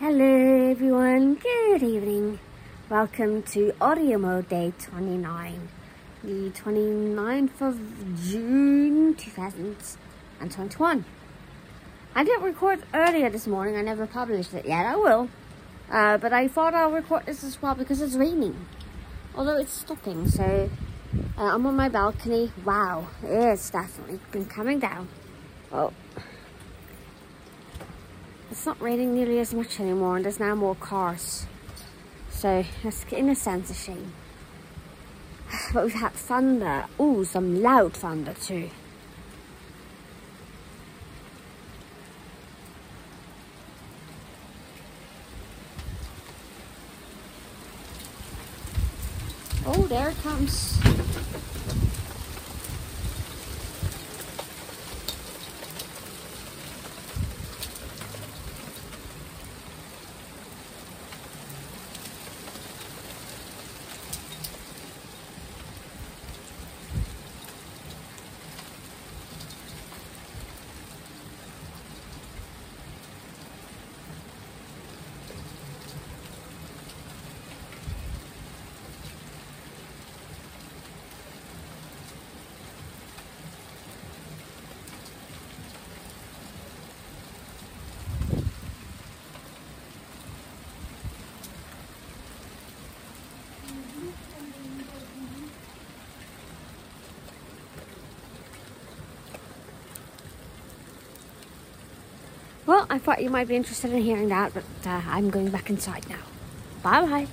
Hello everyone, good evening. Welcome to Audio Mode Day 29, the 29th of June 2021. I didn't record earlier this morning, I never published it yet, I will. Uh, but I thought I'll record this as well because it's raining. Although it's stopping, so uh, I'm on my balcony. Wow, it's definitely been coming down. Oh, it's not raining nearly as much anymore and there's now more cars. So that's in a sense a shame. But we've had thunder. Oh, some loud thunder too. Oh, there it comes. Well, I thought you might be interested in hearing that, but uh, I'm going back inside now. Bye bye.